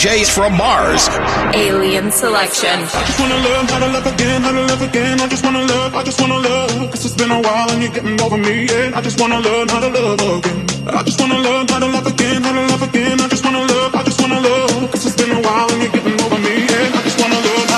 DJs from Mars. Alien Selection. I just wanna love, how to love again, how to love again. I just wanna love, I just wanna love. Cause it's been a while and you're getting over me, yeah. I just wanna love, how to love again. I just wanna love, how to love again, how to love again. I just wanna love, I just wanna love. Cause it's been a while and you're getting over me, yeah. I just wanna love.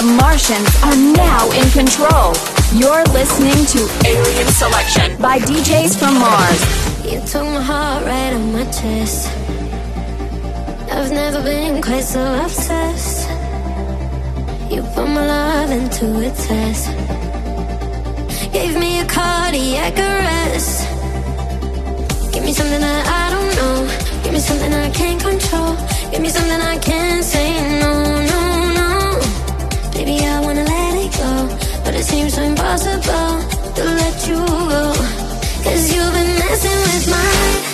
The Martians are now in control. You're listening to Alien Selection by DJs from Mars. You took my heart right on my chest. I've never been quite so obsessed. You put my love into a test. Gave me a cardiac arrest. Give me something that I don't know. Give me something I can't control. Give me something I can't say no. Maybe I wanna let it go, but it seems so impossible to let you go. Cause you've been messing with my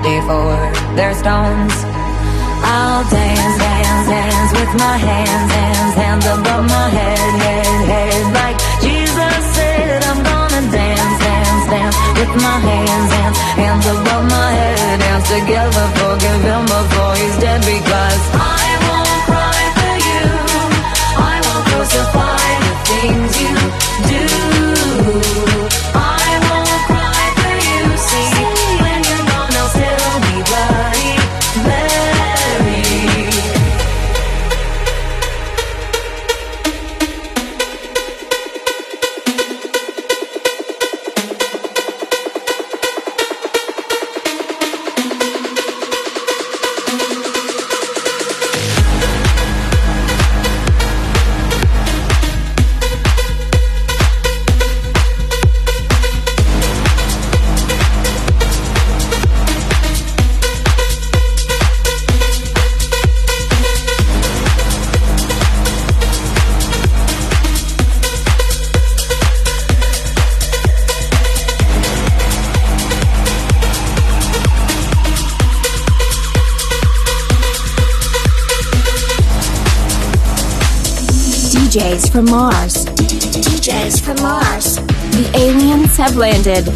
for their stones. I'll dance, dance, dance with my hands, hands, hands above my head, head, head. Like Jesus said, I'm gonna dance, dance, dance with my hands, hands, hands above my head. Dance together, forgive him DJs from Mars. DJs from Mars. The aliens have landed.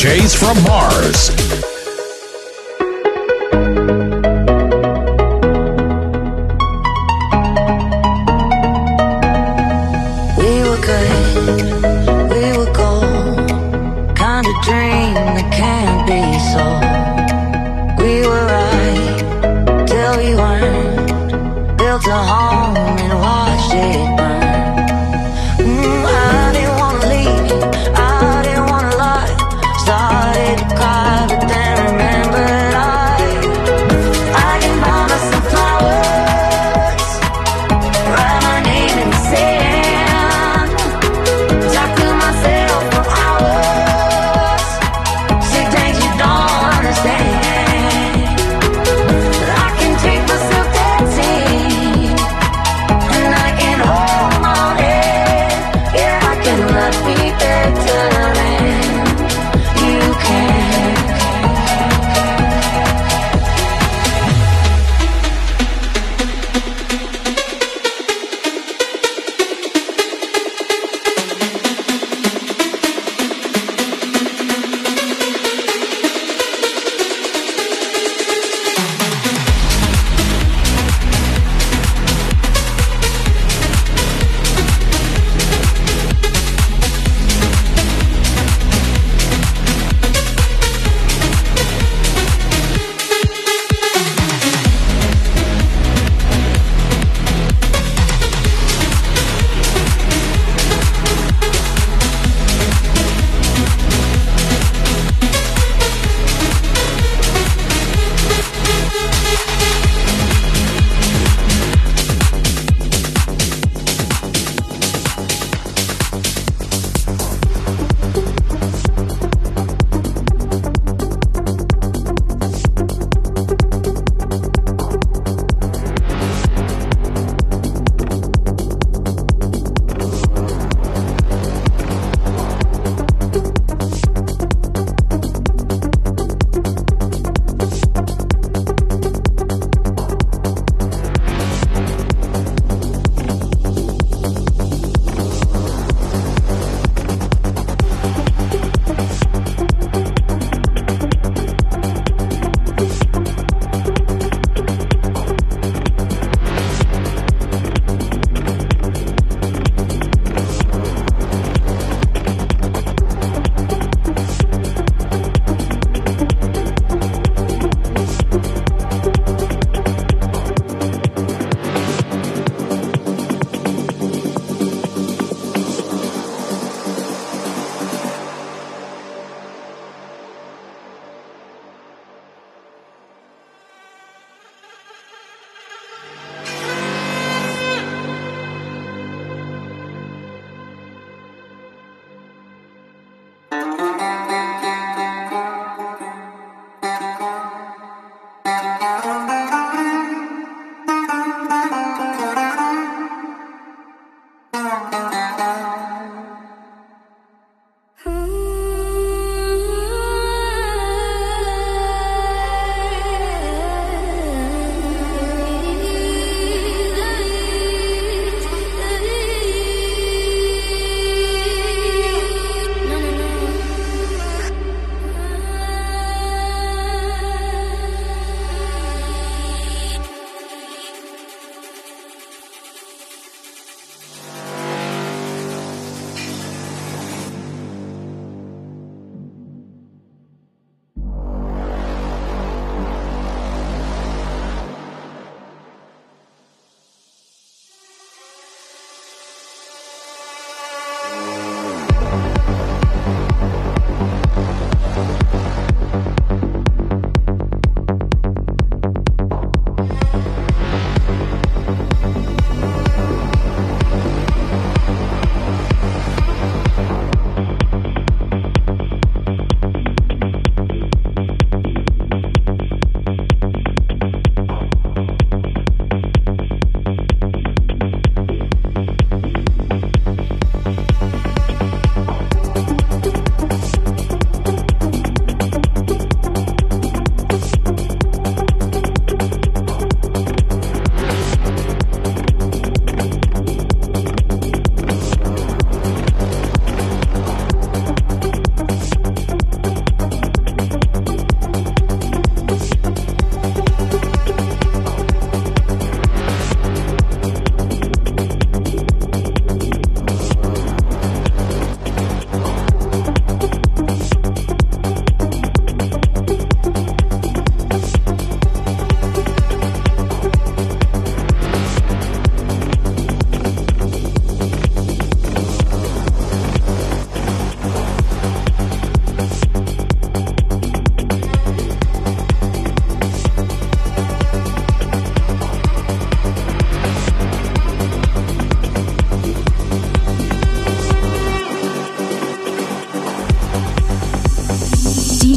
DJs from Mars.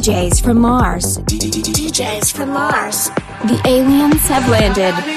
DJs from Mars. DJs from Mars. The aliens have landed.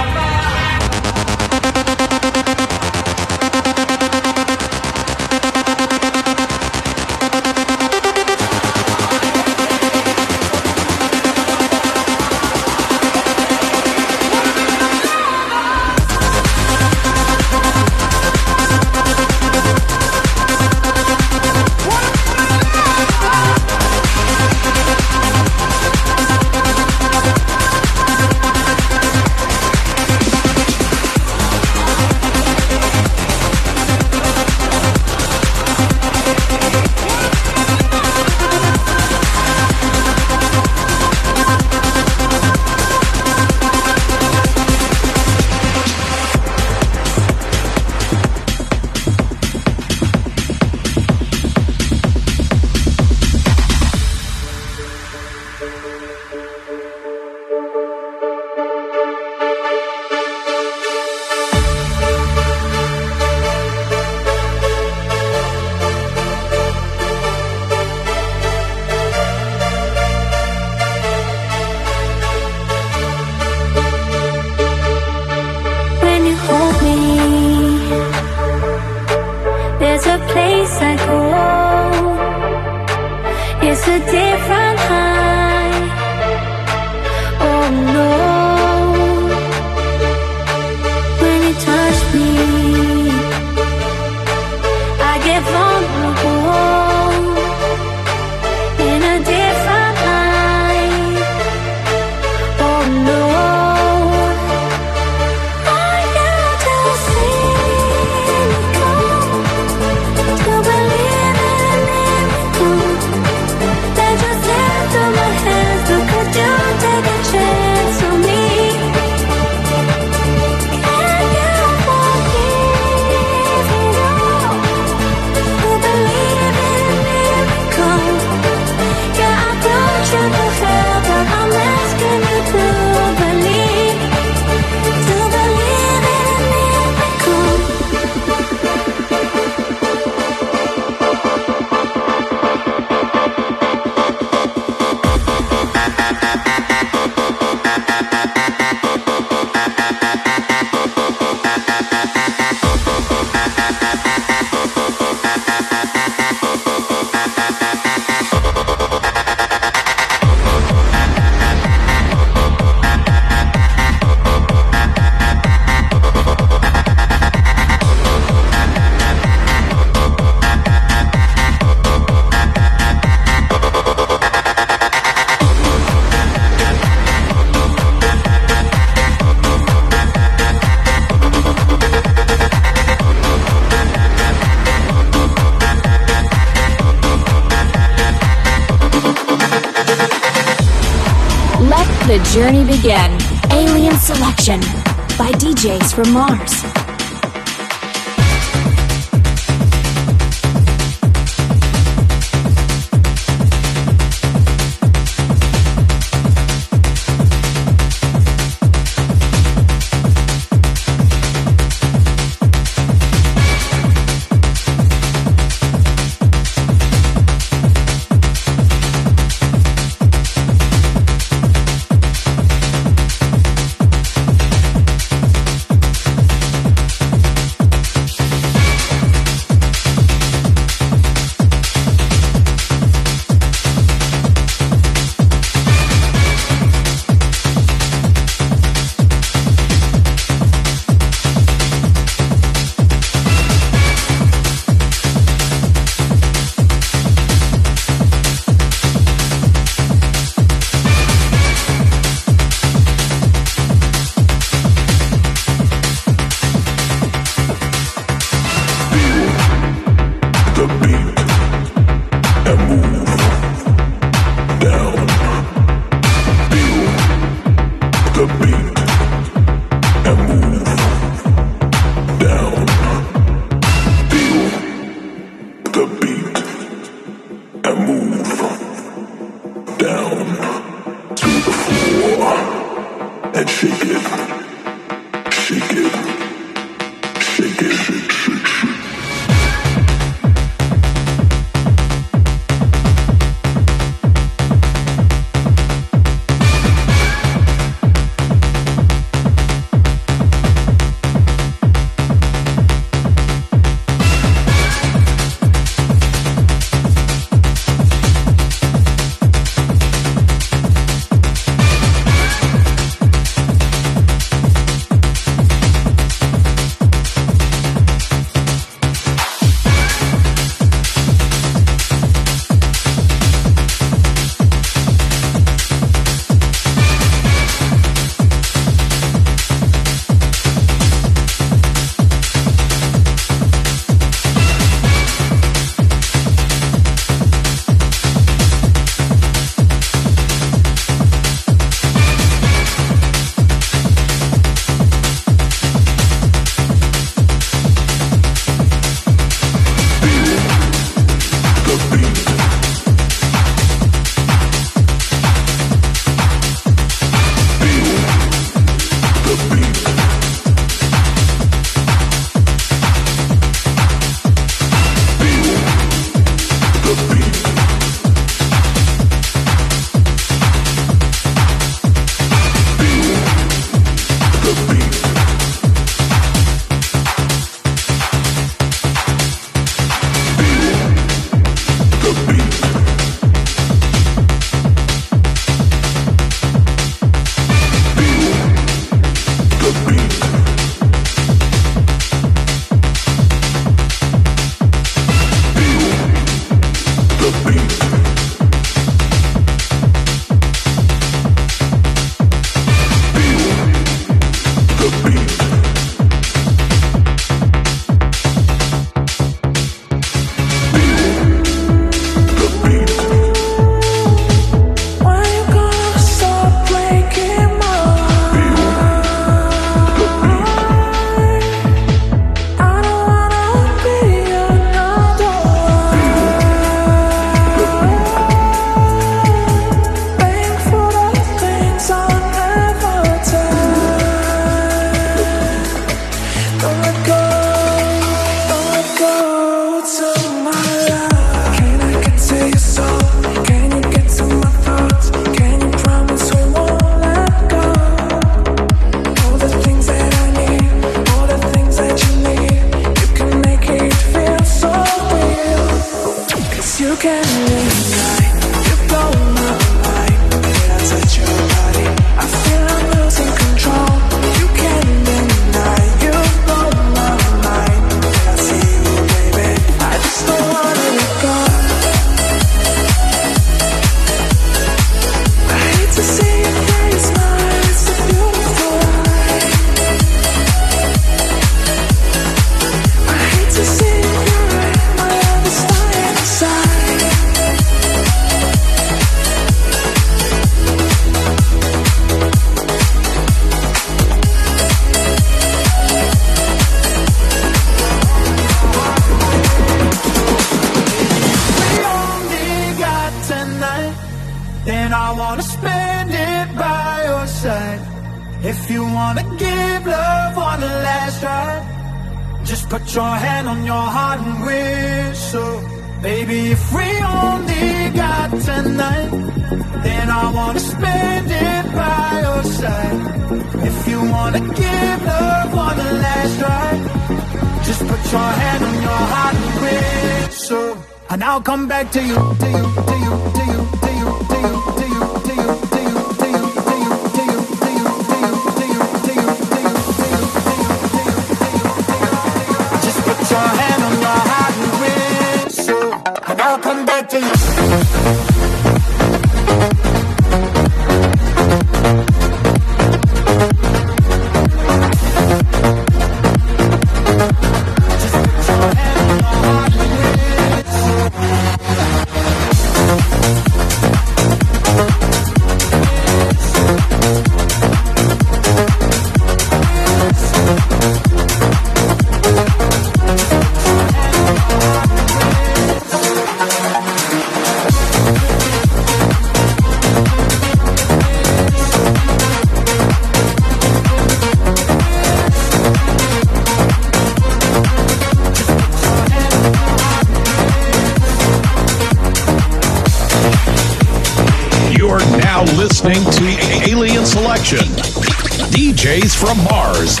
from Mars.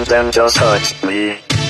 and then just touch me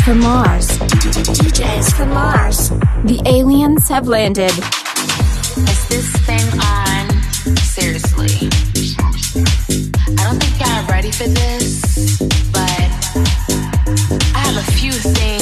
DJs from Mars. DJs from Mars. The aliens have landed. Is this thing on? Seriously. I don't think y'all are ready for this, but I have a few things.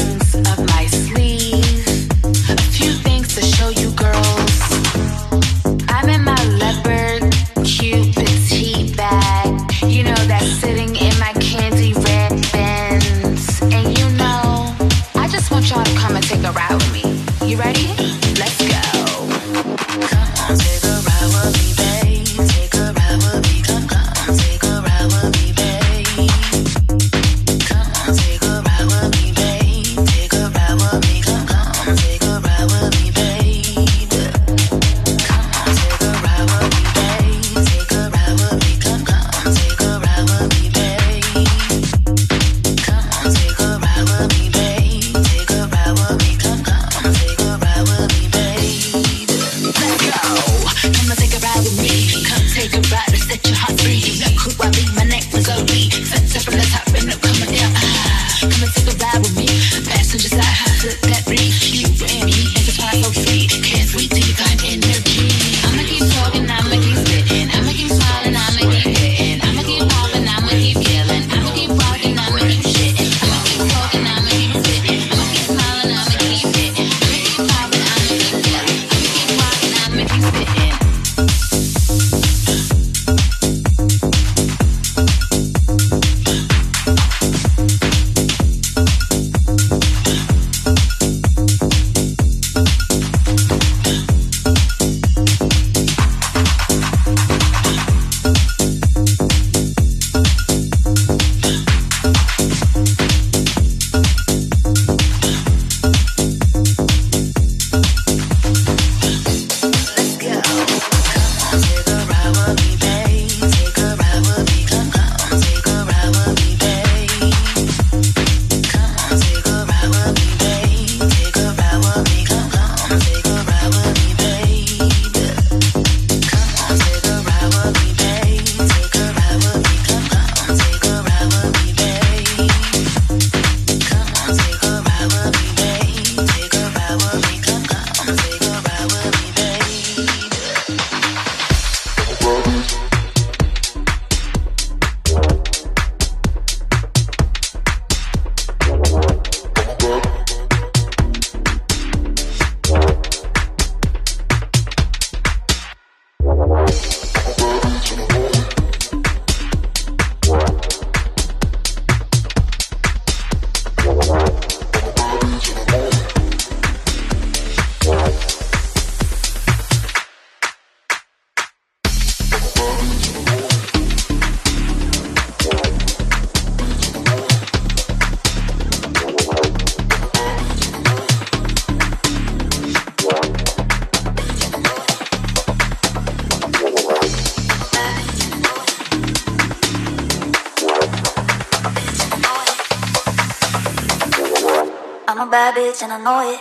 Know it.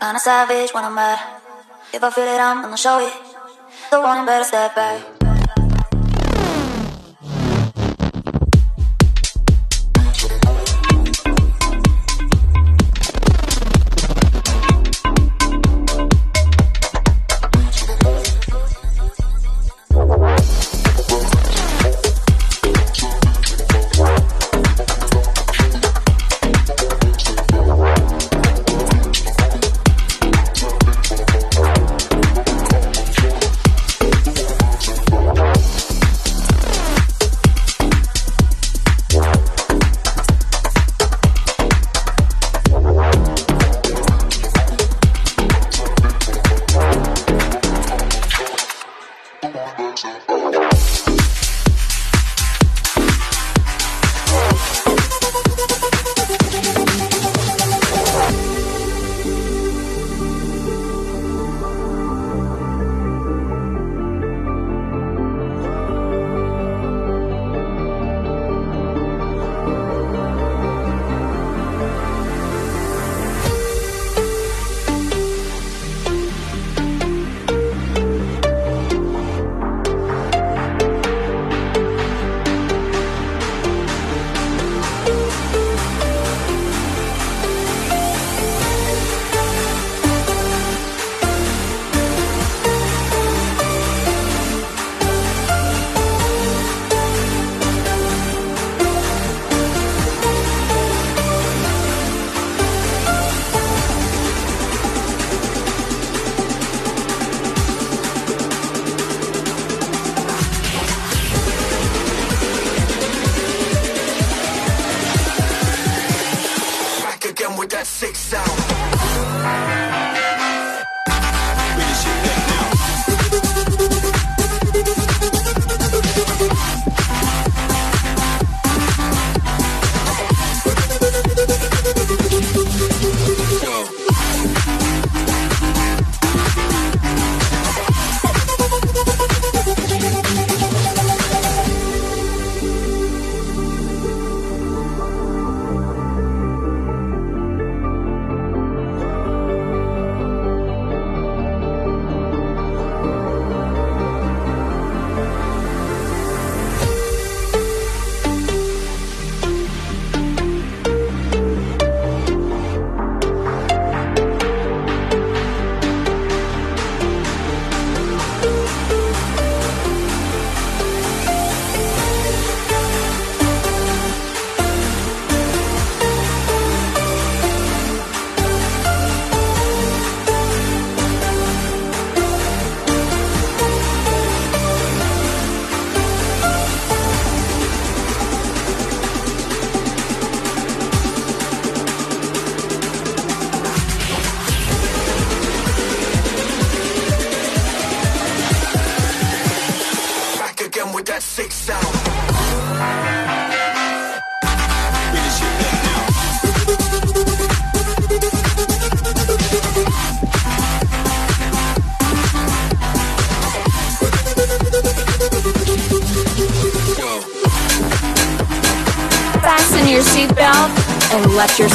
Kinda savage when I'm mad. If I feel it, I'm gonna show it. The one better step back.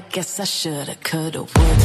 Guess I shoulda, coulda, woulda.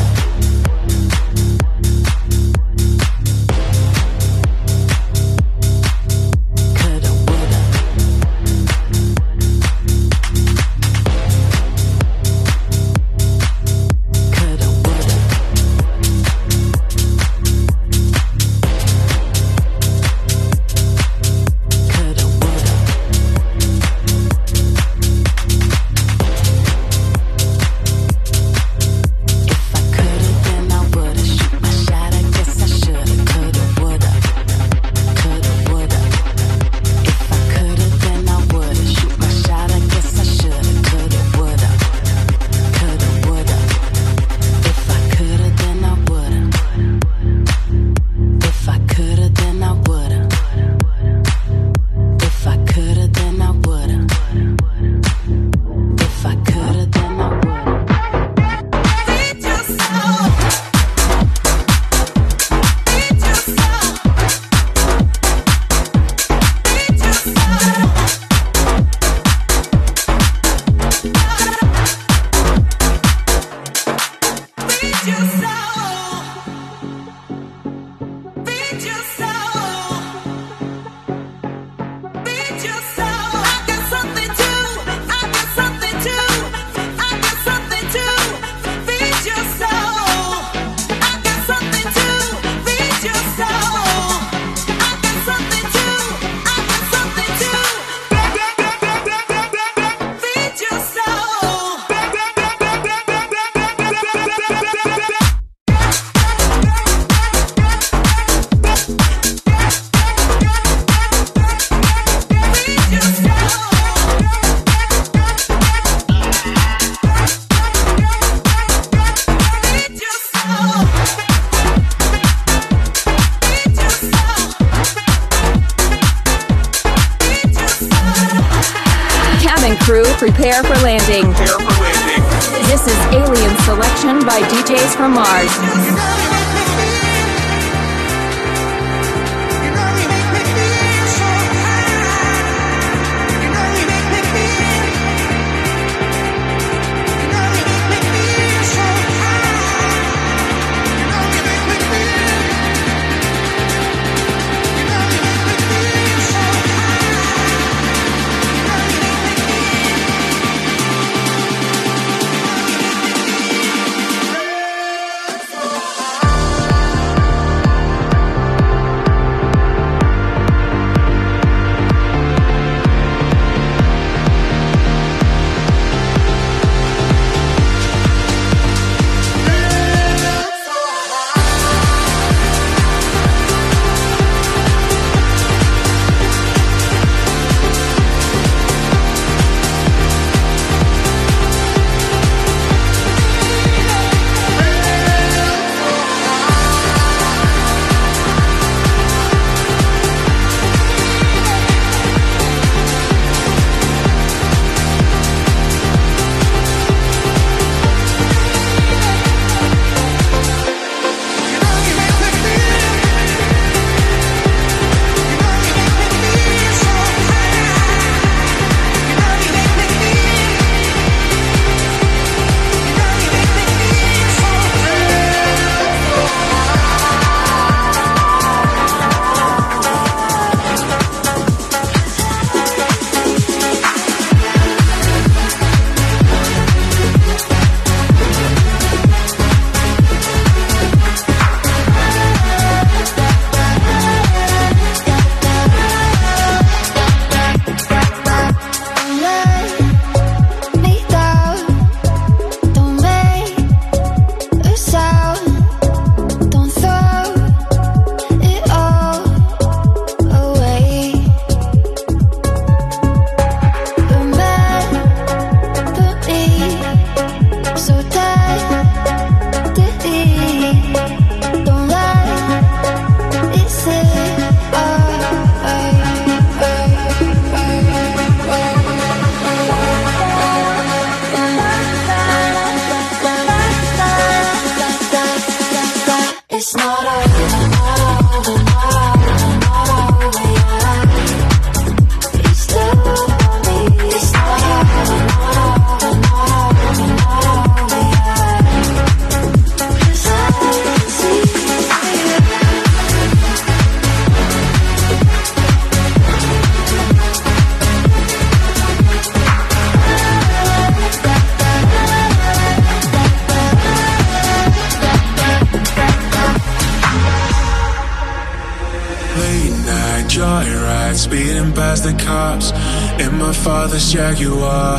Jaguar.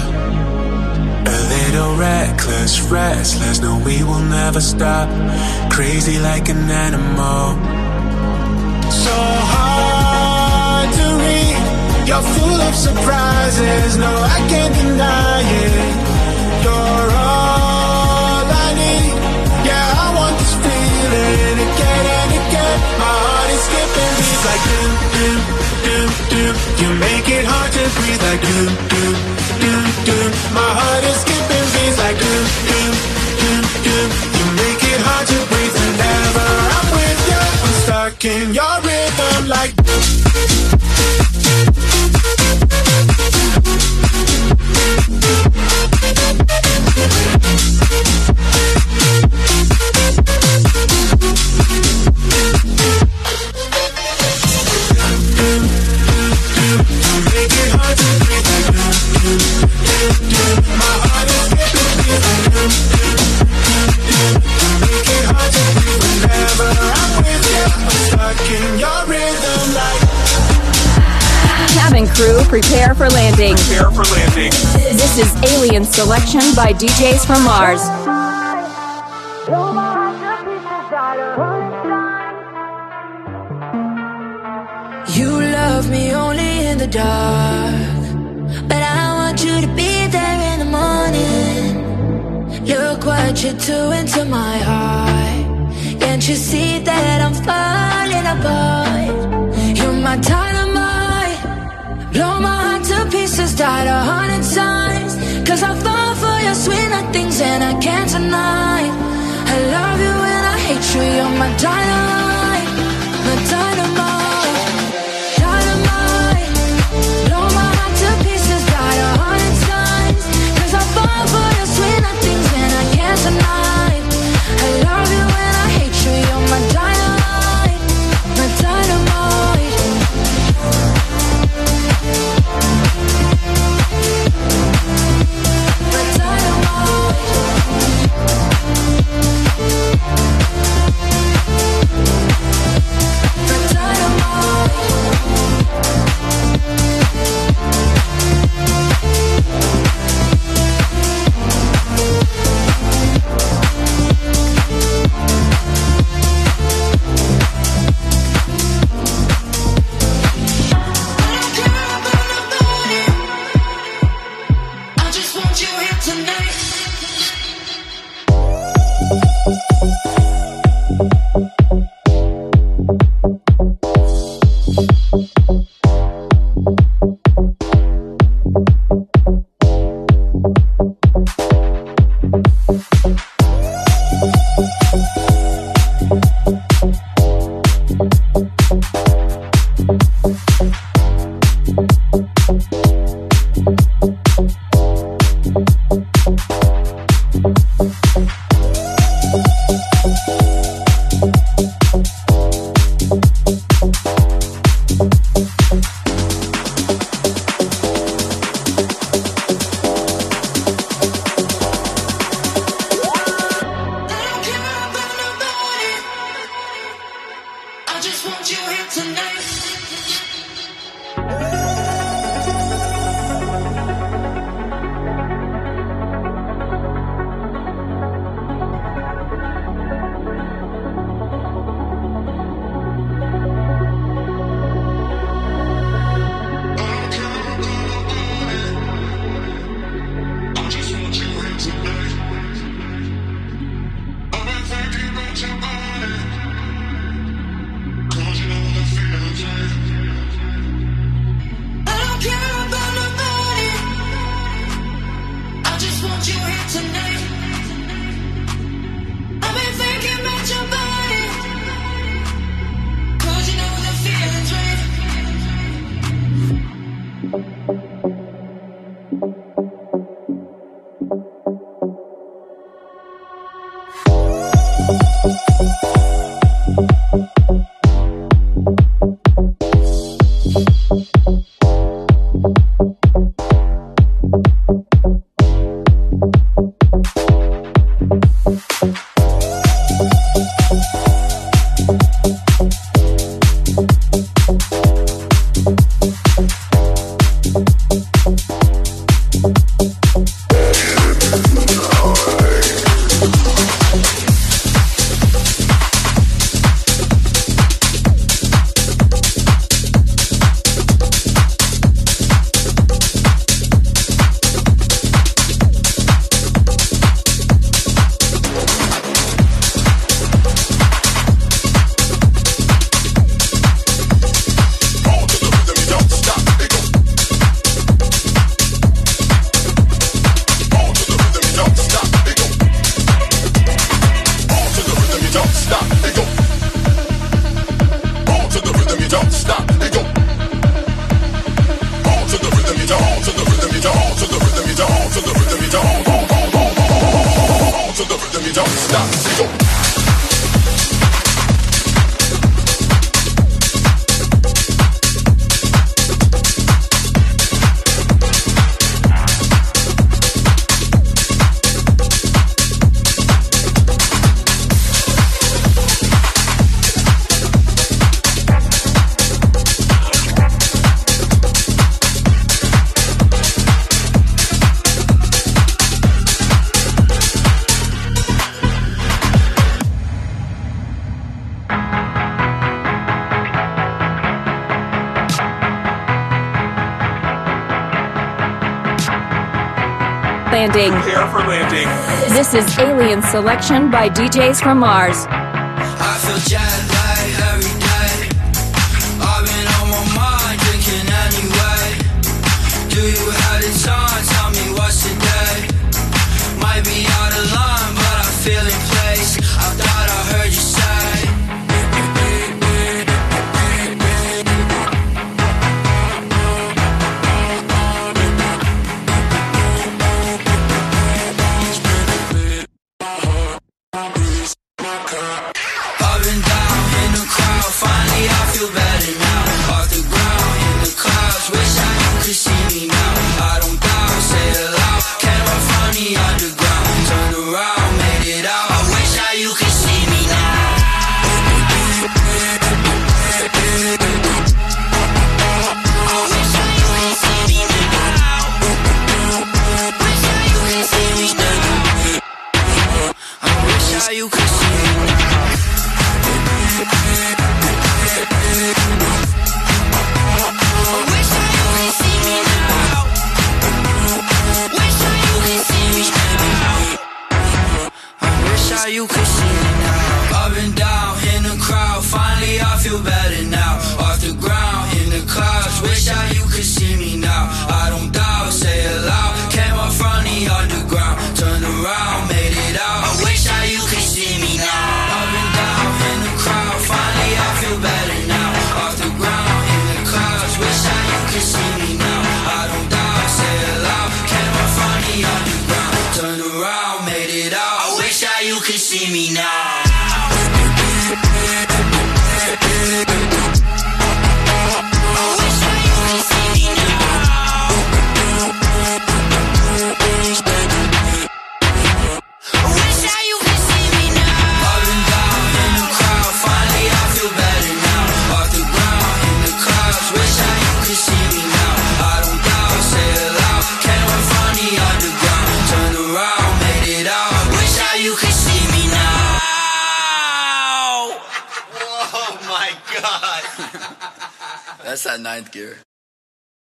A little reckless, restless. No, we will never stop. Crazy like an animal. So hard to read. You're full of surprises. No, I can't deny it. You're all I need. Yeah, I want this feeling again and again. My heart is skipping beats like doom, doom, doom. You make it hard to breathe like doom, doom doom. My heart is skipping beats like doom, doom, doom, doom. You make it hard to breathe whenever I'm with you. I'm stuck in your rhythm like. Crew, prepare for landing. Prepare for landing. This is Alien Selection by DJs from Mars. You love me only in the dark, but I want you to be there in the morning. Look what you do into my heart. Can't you see that I'm falling apart? You're my dynamite. Blow my heart to pieces, died a hundred times. Cause I fall for your sweet nothings and I can't deny. I love you and I hate you, you're my dynamite. selection by DJs from Mars.